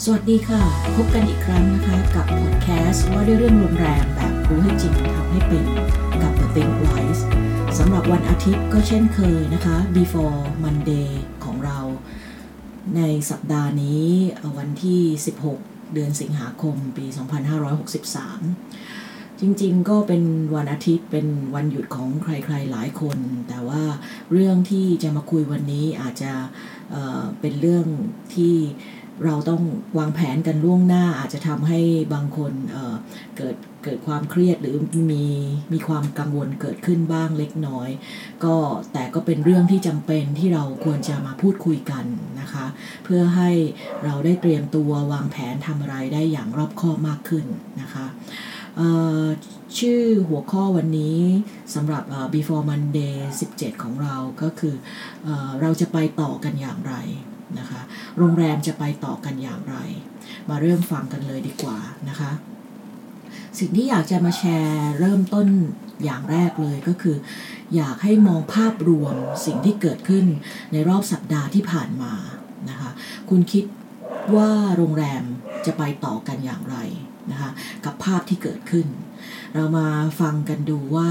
สวัสดีค่ะ พบกันอีกครั้งนะคะ กับพอดแคสต์ว่าด้วยเรื่องโรงแรมแบบรู้ให้จริงทำให้เป็นกับ The Think Wise สำหรับวันอาทิตย์ก็เช่นเคยนะคะ Before Monday ของเรา ในสัปดาห์นี้วันที่ 16 เดือนสิงหาคม ปี 2563 จริงๆ ก็เป็นวันอาทิตย์เป็นวันหยุดของใคร ๆ หลายคน แต่ว่าเรื่องที่จะมาคุยวันนี้อาจจะเเป็นเรื่องที่ เราต้องวางแผนกันล่วงหน้าอาจจะทำให้บางคนเเกิดเกิดความเครียดหรือมีมีความกังวลเกิดขึ้นบ้างเล็กน้อย ก็แต่ก็เป็นเรื่องที่จำเป็นที่เราควรจะมาพูดคุยกันนะคะ เพื่อให้เราได้เตรียมตัววางแผนทำอะไรได้อย่างรอบคอบมากขึ้นนะคะชื่อหัวข้อวันนี้สำหรับ before Monday 17 ของเราก็คืออเราจะไปต่อกันอย่างไร นะคะ โรงแรมจะไปต่อกันอย่างไร มาเริ่มฟังกันเลยดีกว่านะคะ สิ่งที่อยากจะมาแชร์เริ่มต้นอย่างแรกเลยก็คือ อยากให้มองภาพรวมสิ่งที่เกิดขึ้นในรอบสัปดาห์ที่ผ่านมานะคะ คุณคิดว่าโรงแรมจะไปต่อกันอย่างไรนะคะ กับภาพที่เกิดขึ้น เรามาฟังกันดูว่า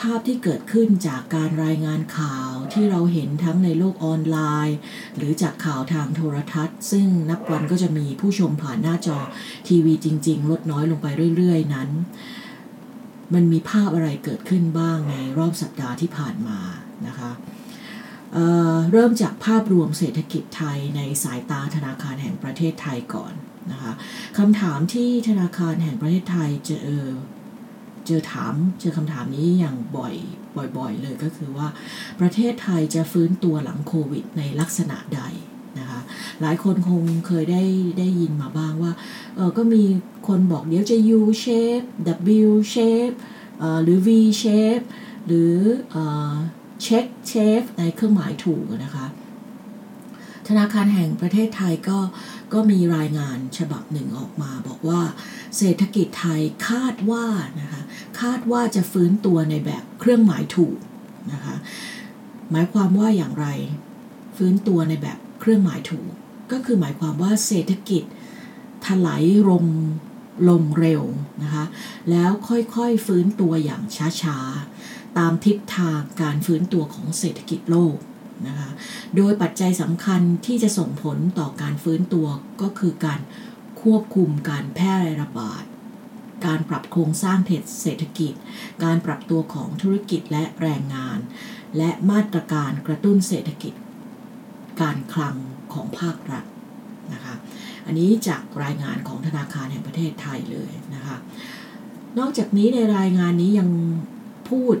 ภาพที่เกิดขึ้นจากการรายงานข่าวที่เราเห็นทั้งในโลกออนไลน์ หรือจากข่าวทางโทรทัศน์ ซึ่งนับวันก็จะมีผู้ชมผ่านหน้าจอทีวีจริง ๆ ลดน้อยลงไปเรื่อย ๆ นั้น มันมีภาพอะไรเกิดขึ้นบ้างในรอบสัปดาห์ที่ผ่านมานะคะเเริ่มจากภาพรวมเศรษฐกิจไทยในสายตาธนาคารแห่งประเทศไทยก่อนนะคะคำถามที่ธนาคารแห่งประเทศไทยจะเออ เจอถามเจอคำถามนี้อย่างบ่อยบ่อยๆเลยก็คือว่า ประเทศไทยจะฟื้นตัวหลังโควิดในลักษณะใดนะคะหลายคนคงเคยได้ได้ยินมาบ้างว่าเออก็มีคนบอกเดี๋ยวจะ U shape W shape หรือ V shape หรือ check shape ในเครื่องหมายถูกนะคะธนาคารแห่งประเทศไทยก็ ก็มีรายงานฉบับหนึ่งออกมา บอกว่าเศรษฐกิจไทยคาดว่านะคะคาดว่าจะฟื้นตัวในแบบเครื่องหมายถูกนะคะหมายความว่าอย่างไรฟื้นตัวในแบบเครื่องหมายถูก ก็คือหมายความว่าเศรษฐกิจถลายลงลงเร็วนะคะแล้วค่อยๆฟื้นตัวอย่างช้าๆ ตามทิศทางการฟื้นตัวของเศรษฐกิจโลก นะคะ โดยปัจจัยสำคัญที่จะส่งผลต่อการฟื้นตัวก็คือการควบคุมการแพร่ระบาด การปรับโครงสร้างเศรษฐกิจ การปรับตัวของธุรกิจและแรงงาน และมาตรการกระตุ้นเศรษฐกิจ การคลังของภาครัฐนะคะ อันนี้จากรายงานของธนาคารแห่งประเทศไทยเลยนะคะ นอกจากนี้ในรายงานนี้ยังพูด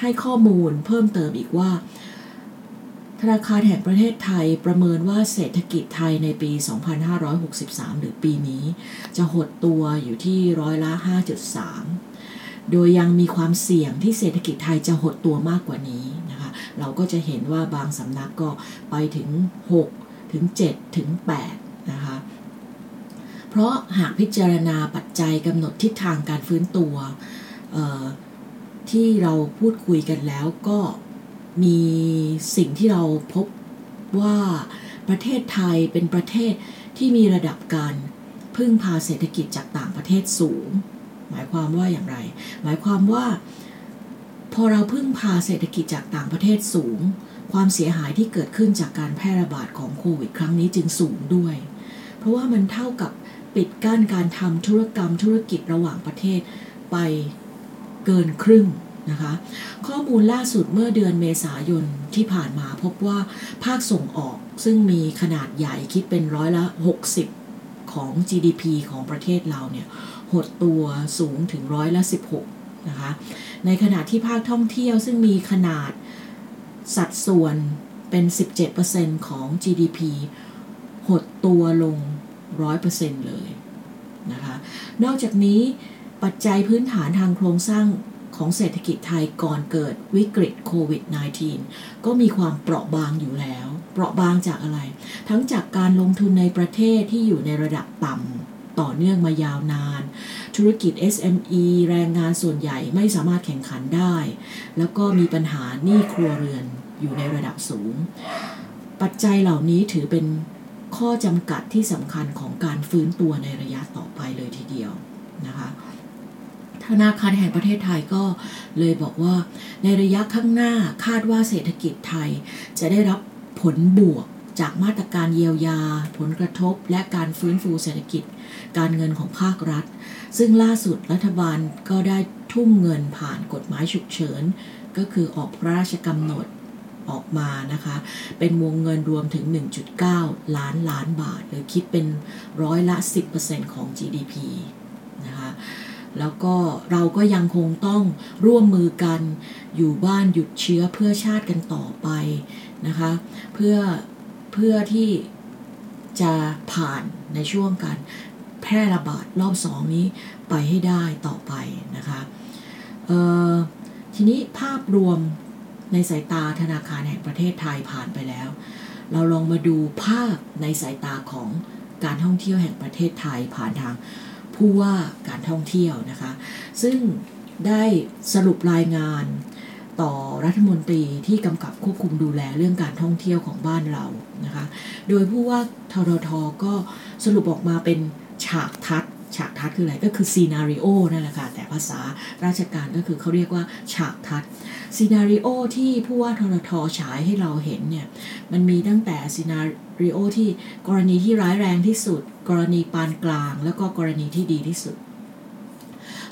ให้ข้อมูลเพิ่มเติมอีกว่า ธนาคารแห่งประเทศไทยประเมินว่าเศรษฐกิจไทยในปี 2563 หรือปีนี้ จะหดตัวอยู่ที่ร้อยละ 5.3 โดยยังมีความเสี่ยงที่เศรษฐกิจไทยจะหดตัวมากกว่านี้นะคะ เราก็จะเห็นว่าบางสำนักก็ไปถึง 6 ถึง 7 ถึง 8 นะคะ เพราะหากพิจารณาปัจจัยกำหนดทิศทางการฟื้นตัวที่เราพูดคุยกันแล้วก็ มีสิ่งที่เราพบว่าประเทศไทยเป็นประเทศที่มีระดับการพึ่งพาเศรษฐกิจจากต่างประเทศสูง หมายความว่าอย่างไร หมายความว่า พอเราพึ่งพาเศรษฐกิจจากต่างประเทศสูง ความเสียหายที่เกิดขึ้นจากการแพร่ระบาดของโควิด ครั้งนี้จึงสูงด้วย เพราะว่ามันเท่ากับปิดกั้นการทำธุรกรรมธุรกิจระหว่างประเทศไปเกินครึ่ง นะคะ ข้อมูลล่าสุดเมื่อเดือนเมษายนที่ผ่านมาพบว่าภาคส่งออกซึ่งมีขนาดใหญ่คิดเป็นร้อยละ 60 ของ GDP ของประเทศเราเนี่ย หดตัวสูงถึงร้อยละ 16 นะคะ ในขณะที่ภาคท่องเที่ยวซึ่งมีขนาดสัดส่วนเป็น 17%ของ GDP หดตัวลง 100%เลยนะคะ นอกจากนี้ปัจจัยพื้นฐานทางโครงสร้าง ของเศรษฐกิจไทยก่อนเกิดวิกฤตโควิด -19 ก็มีความเปราะบางอยู่แล้ว เปราะบางจากอะไร ทั้งจากการลงทุนในประเทศที่อยู่ในระดับต่ำต่อเนื่องมายาวนาน ธุรกิจ SME แรงงานส่วนใหญ่ไม่สามารถแข่งขันได้ แล้วก็มีปัญหาหนี้ครัวเรือนอยู่ในระดับสูง ปัจจัยเหล่านี้ถือเป็นข้อจำกัดที่สำคัญของการฟื้นตัวในระยะต่อไปเลยทีเดียวนะคะ ธนาคารแห่งประเทศไทยก็เลยบอกว่า ในระยะข้างหน้าคาดว่าเศรษฐกิจไทย จะได้รับผลบวกจากมาตรการเยียวยา ผลกระทบและการฟื้นฟูเศรษฐกิจ การเงินของภาครัฐ ซึ่งล่าสุดรัฐบาลก็ได้ทุ่มเงินผ่านกฎหมายฉุกเฉิน ก็คือออกพระราชกำหนดออกมานะคะ เป็นวงเงินรวมถึง 1.9 ล้านล้านบาท หรือคิดเป็นร้อยละ 10%ของ GDP แล้วก็เราก็ยังคงต้องร่วมมือกันอยู่บ้านหยุดเชื้อเพื่อชาติกันต่อไปนะคะ เพื่อเพื่อที่จะผ่านในช่วงการแพร่ระบาดรอบสองนี้ไปให้ได้ต่อไปนะคะทีนี้ภาพรวมในสายตาธนาคารแห่งประเทศไทยผ่านไปแล้ว เราลองมาดูภาพในสายตาของการท่องเที่ยวแห่งประเทศไทยผ่านทาง ผู้ว่าการท่องเที่ยวนะคะ ซึ่งได้สรุปรายงานต่อรัฐมนตรีที่กำกับควบคุมดูแลเรื่องการท่องเที่ยวของบ้านเรานะคะ โดยผู้ว่าธปทก็สรุปออกมาเป็นฉากทัศน์ ฉากทัศน์คืออะไรก็คือ scenario นั่นแหละค่ะ แต่ภาษาราชการก็คือเขาเรียกว่าฉากทัศน์ scenario ที่ผู้ว่าธปทฉายให้เราเห็นเนี่ย มันมีตั้งแต่ scenario ที่กรณีที่ร้ายแรงที่สุด กรณีปานกลาง แล้วก็กรณีที่ดีที่สุด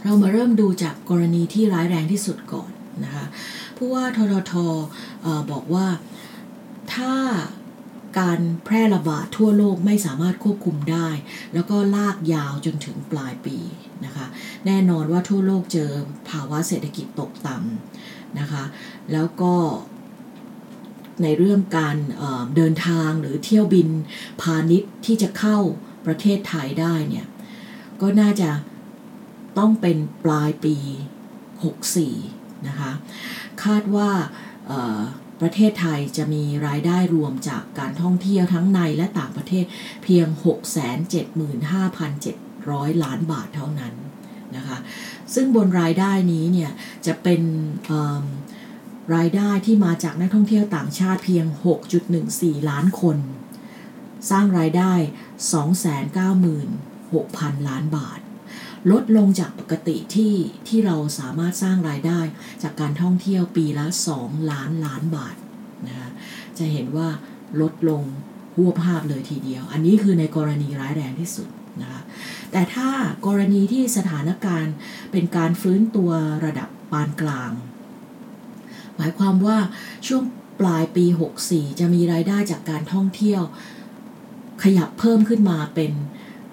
เรามาเริ่มดูจากกรณีที่ร้ายแรงที่สุดก่อนนะคะผู้ว่าทรทอบอกว่าถ้า การแพร่ระบาดทั่วโลกไม่สามารถควบคุมได้ แล้วก็ลากยาวจนถึงปลายปีนะคะ แน่นอนว่าทั่วโลกเจอภาวะเศรษฐกิจตกต่ำนะคะ แล้วก็ในเรื่องการเเดินทางหรือเที่ยวบินพาณิชย์ที่จะเข้าประเทศไทยได้เนี่ย ก็น่าจะต้องเป็นปลายปี 64 นะคะ คาดว่า ประเทศไทยจะมีรายได้รวมจากการท่องเที่ยวทั้งในและต่างประเทศเพียง 675,700 ล้านบาทเท่านั้นนะคะซึ่งบนรายได้นี้เนี่ยจะเป็นรายได้ที่มาจากนักท่องเที่ยวต่างชาติเพียง 6.14 ล้านคน สร้างรายได้ 296,000 ล้านบาท ลดลงจากปกติที่ที่เราสามารถสร้างรายได้ จากการท่องเที่ยวปีละ 2 ล้านล้านบาทนะคะจะเห็นว่าลดลงหัวภาพเลยทีเดียว อันนี้คือในกรณีร้ายแรงที่สุดนะคะแต่ถ้ากรณีที่สถานการณ์เป็นการฟื้นตัวระดับปานกลาง หมายความว่าช่วงปลายปี 64 จะมีรายได้จากการท่องเที่ยว ขยับเพิ่มขึ้นมาเป็น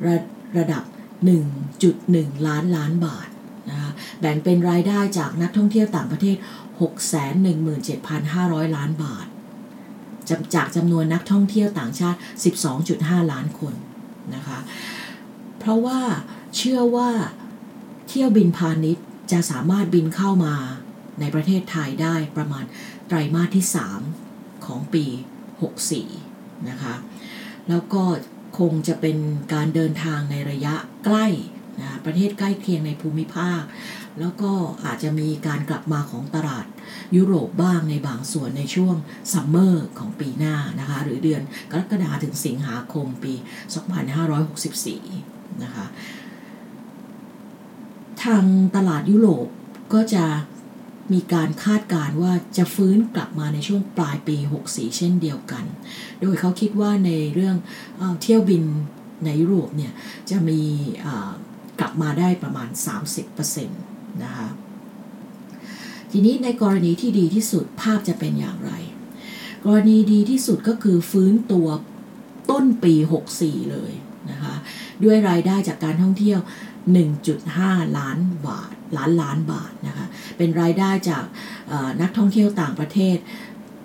ระระดับ 1.1 ล้านล้านบาทนะคะแบ่งเป็นรายได้จากนักท่องเที่ยวต่างประเทศ 617,500 ล้านบาท จากจำนวนนักท่องเที่ยวต่างชาติ 12.5 ล้านคนนะคะ เพราะว่าเชื่อว่าเที่ยวบินพาณิชย์จะสามารถบินเข้ามาในประเทศไทยได้ประมาณไตรมาสที่ 3 ของปี 64 นะคะ แล้วก็ คงจะเป็นการเดินทางในระยะใกล้นะประเทศใกล้เคียงในภูมิภาค แล้วก็อาจจะมีการกลับมาของตลาดยุโรปบ้างในบางส่วนในช่วงซัมเมอร์ของปีหน้านะคะหรือเดือนกรกฎาถึงสิงหาคมปี 2564 นะคะ ทางตลาดยุโรปก็จะ มีการคาดการว่าจะฟื้นกลับมาในช่วงปลายปี 64 เช่นเดียวกัน โดยเขาคิดว่าในเรื่องเที่ยวบินในยุโรปเนี่ยจะมีกลับมาได้ประมาณ 30%นะคะทีนี้ในกรณีที่ดีที่สุดภาพจะเป็นอย่างไร กรณีดีที่สุดก็คือฟื้นตัวต้นปี 64 เลยนะคะด้วยรายได้จากการท่องเที่ยว 1.5 ล้านบาทล้านล้านบาทน เป็นรายได้จากนักท่องเที่ยวต่างประเทศ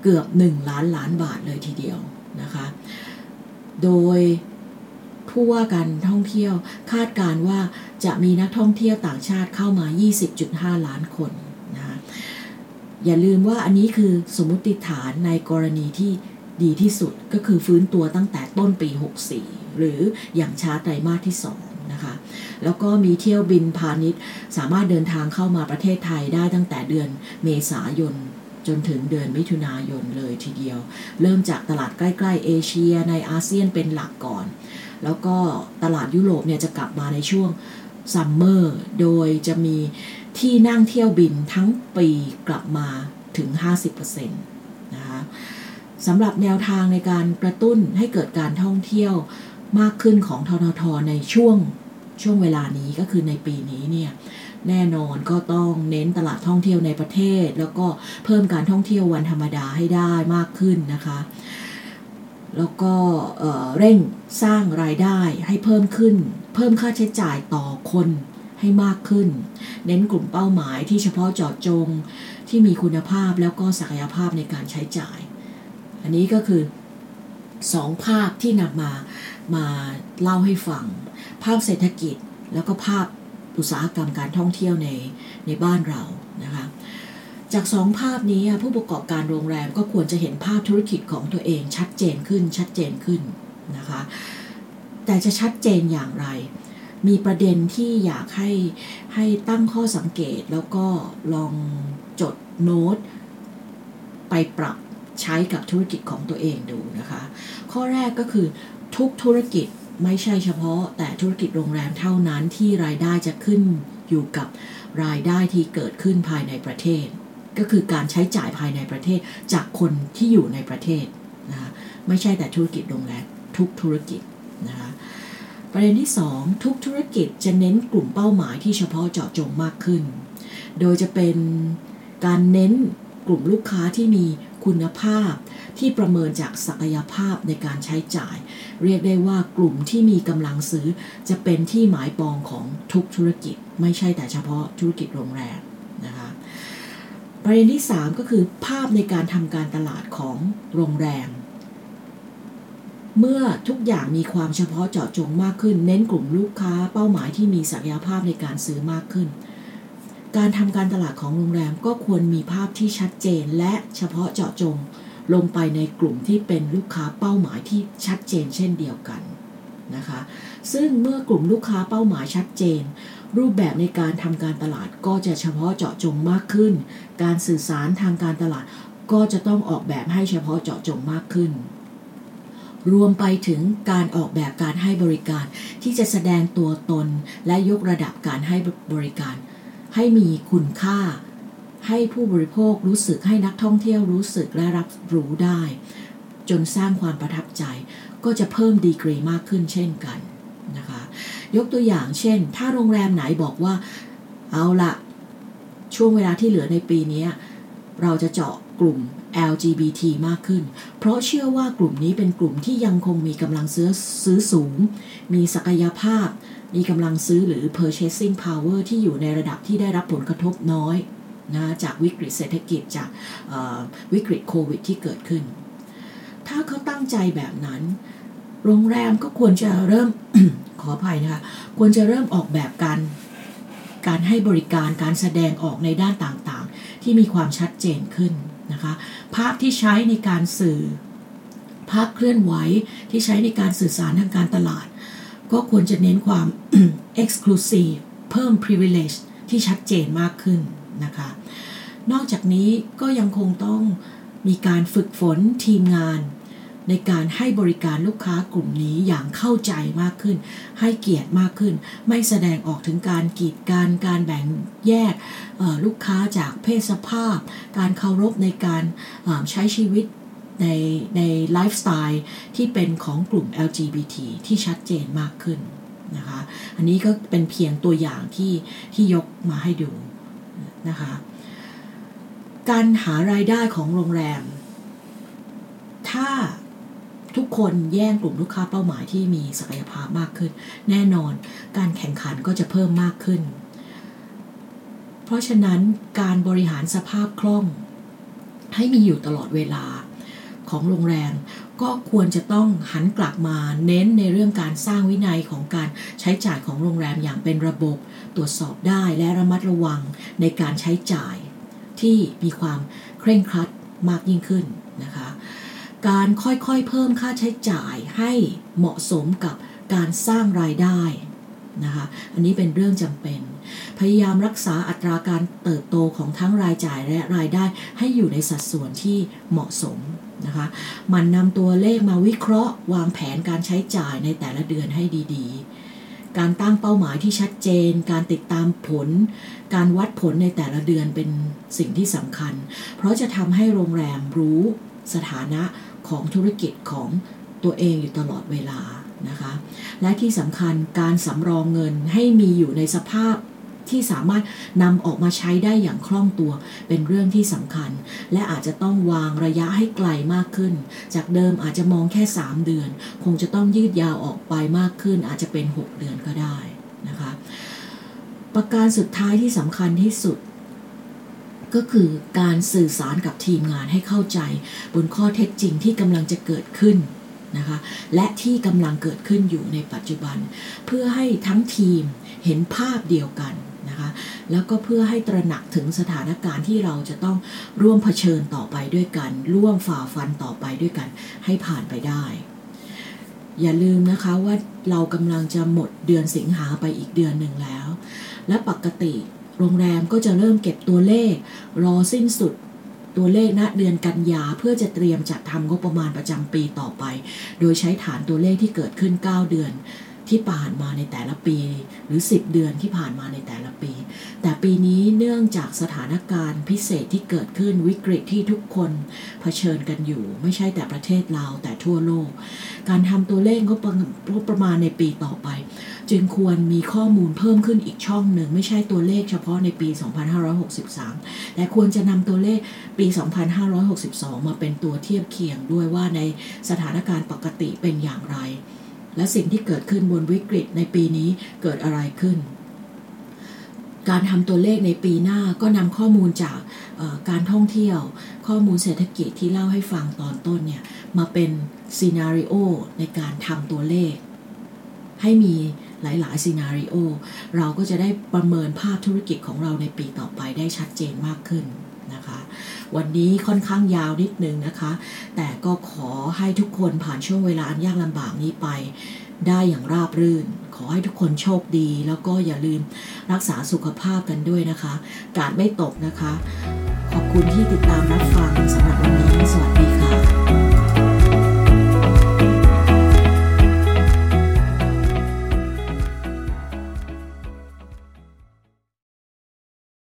เกือบ 1 ล้านล้านบาทเลยทีเดียวนะคะ โดยผู้ว่าการท่องเที่ยวคาดการว่าจะมีนักท่องเที่ยวต่างชาติเข้ามา 20.5 ล้านคนนะคะอย่าลืมว่าอันนี้คือสมมติฐานในกรณีที่ดีที่สุดก็คือฟื้นตัวตั้งแต่ต้นปี 64 หรืออย่างช้าไตรมาสที่ 2 แล้วก็มีเที่ยวบินพาณิชย์ สามารถเดินทางเข้ามาประเทศไทยได้ตั้งแต่เดือนเมษายนจนถึงเดือนมิถุนายนเลยทีเดียว เริ่มจากตลาดใกล้ๆเอเชียในอาเซียนเป็นหลักก่อน แล้วก็ตลาดยุโรปเนี่ยจะกลับมาในช่วงซัมเมอร์โดยจะมีที่นั่งเที่ยวบินทั้งปีกลับมาถึง 50%นะคะสำหรับแนวทางในการกระตุ้นให้เกิดการท่องเที่ยวมากขึ้นของทททในช่วง ช่วงเวลานี้ก็คือในปีนี้เนี่ยแน่นอนก็ต้องเน้นตลาดท่องเที่ยวในประเทศ แล้วก็เพิ่มการท่องเที่ยววันธรรมดาให้ได้มากขึ้นนะคะ แล้วก็เร่งสร้างรายได้ให้เพิ่มขึ้น เพิ่มค่าใช้จ่ายต่อคนให้มากขึ้น เน้นกลุ่มเป้าหมายที่เฉพาะเจาะจงที่มีคุณภาพแล้วก็ศักยภาพในการใช้จ่าย อันนี้ก็คือสองภาพที่นำมามาเล่าให้ฟัง ภาพเศรษฐกิจแล้วก็ภาพอุตสาหกรรมการท่องเที่ยวในในบ้านเรานะคะจากสองภาพนี้ผู้ประกอบการโรงแรมก็ควรจะเห็นภาพธุรกิจของตัวเองชัดเจนขึ้นชัดเจนขึ้นนะคะแต่จะชัดเจนอย่างไร มีประเด็นที่อยากให้ให้ตั้งข้อสังเกตแล้วก็ลองจดโน้ต ไปปรับใช้กับธุรกิจของตัวเองดูนะคะ ข้อแรกก็คือทุกธุรกิจ ไม่ใช่เฉพาะแต่ธุรกิจโรงแรมเท่านั้นที่รายได้จะขึ้นอยู่กับรายได้ที่เกิดขึ้นภายในประเทศ ก็คือการใช้จ่ายภายในประเทศจากคนที่อยู่ในประเทศนะคะไม่ใช่แต่ธุรกิจโรงแรมทุกธุรกิจนะคะประเด็นที่ 2 ทุกธุรกิจจะเน้นกลุ่มเป้าหมายที่เฉพาะเจาะจงมากขึ้น โดยจะเป็นการเน้นกลุ่มลูกค้าที่มีคุณภาพ ที่ประเมินจากศักยภาพในการใช้จ่าย เรียกได้ว่ากลุ่มที่มีกำลังซื้อจะเป็นที่หมายปองของทุกธุรกิจ ไม่ใช่แต่เฉพาะธุรกิจโรงแรมนะคะประเด็นที่ 3 ก็คือภาพในการทำการตลาดของโรงแรม เมื่อทุกอย่างมีความเฉพาะเจาะจงมากขึ้น เน้นกลุ่มลูกค้าเป้าหมายที่มีศักยภาพในการซื้อมากขึ้น การทำการตลาดของโรงแรมก็ควรมีภาพที่ชัดเจนและเฉพาะเจาะจง ลงไปในกลุ่มที่เป็นลูกค้าเป้าหมายที่ชัดเจนเช่นเดียวกันนะคะ ซึ่งเมื่อกลุ่มลูกค้าเป้าหมายชัดเจน รูปแบบในการทำการตลาดก็จะเฉพาะเจาะจงมากขึ้น การสื่อสารทางการตลาดก็จะต้องออกแบบให้เฉพาะเจาะจงมากขึ้น รวมไปถึงการออกแบบการให้บริการที่จะแสดงตัวตนและยกระดับการให้บริการ ให้มีคุณค่า ให้ผู้บริโภครู้สึกให้นักท่องเที่ยวรู้สึกและรับรู้ได้ จนสร้างความประทับใจ ก็จะเพิ่มดีกรีมากขึ้นเช่นกันนะคะยกตัวอย่างเช่น ถ้าโรงแรมไหนบอกว่าเอาละช่วงเวลาที่เหลือในปีนี้เราจะเจาะกลุ่ม LGBT มากขึ้น เพราะเชื่อว่ากลุ่มนี้เป็นกลุ่มที่ยังคงมีกำลังซื้อซื้อสูง มีศักยภาพ มีกำลังซื้อหรือ purchasing power ที่อยู่ในระดับที่ได้รับผลกระทบน้อย นะจากวิกฤตเศรษฐกิจจากวิกฤตโควิดที่เกิดขึ้น ถ้าเขาตั้งใจแบบนั้น โรงแรมก็ควรจะเริ่มขออภัยนะคะ ควรจะเริ่มออกแบบการการให้บริการการแสดงออกในด้านต่างๆ ที่มีความชัดเจนขึ้นนะคะ ภาพที่ใช้ในการสื่อ ภาพเคลื่อนไหวที่ใช้ในการสื่อสารทางการตลาด ก็ควรจะเน้นความ exclusive เพิ่ม privilege ที่ชัดเจนมากขึ้นนะคะ นอกจากนี้ก็ยังคงต้องมีการฝึกฝนทีมงาน ในการให้บริการลูกค้ากลุ่มนี้อย่างเข้าใจมากขึ้น ให้เกียรติมากขึ้น ไม่แสดงออกถึงการกีดการการแบ่งแยกลูกค้าจากเพศสภาพ การเคารพในการใช้ชีวิตในในไลฟ์สไตล์ที่เป็นของกลุ่ม LGBT ที่ชัดเจนมากขึ้นนะคะ อันนี้ก็เป็นเพียงตัวอย่างที่ที่ยกมาให้ดูนะคะ การหารายได้ของโรงแรม ถ้าทุกคนแย่งกลุ่มลูกค้าเป้าหมายที่มีศักยภาพมากขึ้น แน่นอนการแข่งขันก็จะเพิ่มมากขึ้น เพราะฉะนั้นการบริหารสภาพคล่อง ให้มีอยู่ตลอดเวลาของโรงแรมก็ควรจะต้องหันกลับมาเน้นในเรื่องการสร้างวินัยของการใช้จ่ายของโรงแรมอย่างเป็นระบบ ตรวจสอบได้และระมัดระวังในการใช้จ่าย ที่มีความเคร่งครัดมากยิ่งขึ้นนะคะ การค่อยๆเพิ่มค่าใช้จ่ายให้เหมาะสมกับการสร้างรายได้นะคะอันนี้เป็นเรื่องจำเป็น พยายามรักษาอัตราการเติบโตของทั้งรายจ่ายและรายได้ให้อยู่ในสัดส่วนที่เหมาะสมนะคะมันนำตัวเลขมาวิเคราะห์ วางแผนการใช้จ่ายในแต่ละเดือนให้ดีๆ การตั้งเป้าหมายที่ชัดเจน การติดตามผล การวัดผลในแต่ละเดือนเป็นสิ่งที่สำคัญ เพราะจะทำให้โรงแรมรู้สถานะของธุรกิจของตัวเองอยู่ตลอดเวลานะคะ และที่สำคัญการสำรองเงินให้มีอยู่ในสภาพ ที่สามารถนำออกมาใช้ได้อย่างคล่องตัว เป็นเรื่องที่สำคัญ และอาจจะต้องวางระยะให้ไกลมากขึ้น จากเดิมอาจจะมองแค่ 3 เดือน คงจะต้องยืดยาวออกไปมากขึ้น อาจจะเป็น 6 เดือนก็ได้นะคะ ประการสุดท้ายที่สำคัญที่สุดก็คือการสื่อสารกับทีมงานให้เข้าใจ บนข้อเท็จจริงที่กำลังจะเกิดขึ้นนะคะและที่กำลังเกิดขึ้นอยู่ในปัจจุบัน เพื่อให้ทั้งทีมเห็นภาพเดียวกัน นะคะแล้วก็เพื่อให้ตระหนักถึงสถานการณ์ที่เราจะต้องร่วมเผชิญต่อไปด้วยกัน ร่วมฝ่าฟันต่อไปด้วยกัน ให้ผ่านไปได้ อย่าลืมนะคะว่าเรากำลังจะหมดเดือนสิงหาไปอีกเดือนหนึ่งแล้ว และปกติโรงแรมก็จะเริ่มเก็บตัวเลข รอสิ้นสุดตัวเลขณเดือนกันยาเพื่อจะเตรียมจัดทำงบประมาณประจำปีต่อไป โดยใช้ฐานตัวเลขที่เกิดขึ้น 9 เดือน ที่ผ่านมาในแต่ละปี หรือ 10 เดือนที่ผ่านมาในแต่ละปี แต่ปีนี้เนื่องจากสถานการณ์พิเศษที่เกิดขึ้นวิกฤตที่ทุกคนเผชิญกันอยู่ ไม่ใช่แต่ประเทศลาแต่ทั่วโลก การทำตัวเลขงบประมาณในปีต่อไป จึงควรมีข้อมูลเพิ่มขึ้นอีกช่องหนึ่ง ไม่ใช่ตัวเลขเฉพาะในปี 2563 แต่ควรจะนำตัวเลขปี 2562 มาเป็นตัวเทียบเคียงด้วยว่าในสถานการณ์ปกติเป็นอย่างไร และสิ่งที่เกิดขึ้นบนวิกฤตในปีนี้เกิดอะไรขึ้น การทำตัวเลขในปีหน้าก็นำข้อมูลจากการท่องเที่ยว ข้อมูลเศรษฐกิจที่เล่าให้ฟังตอนต้นเนี่ยมาเป็นซีนารีโอในการทำตัวเลข ให้มีหลายๆซีนารีโอเราก็จะได้ประเมินภาพธุรกิจของเราในปีต่อไปได้ชัดเจนมากขึ้น วันนี้ค่อนข้างยาวนิดนึงนะคะ แต่ก็ขอให้ทุกคนผ่านช่วงเวลาอันยากลำบากนี้ไป ได้อย่างราบรื่น ขอให้ทุกคนโชคดี แล้วก็อย่าลืมรักษาสุขภาพกันด้วยนะคะ การไม่ตกนะคะ ขอบคุณที่ติดตามรับฟังสำหรับวันนี้ สวัสดีค่ะ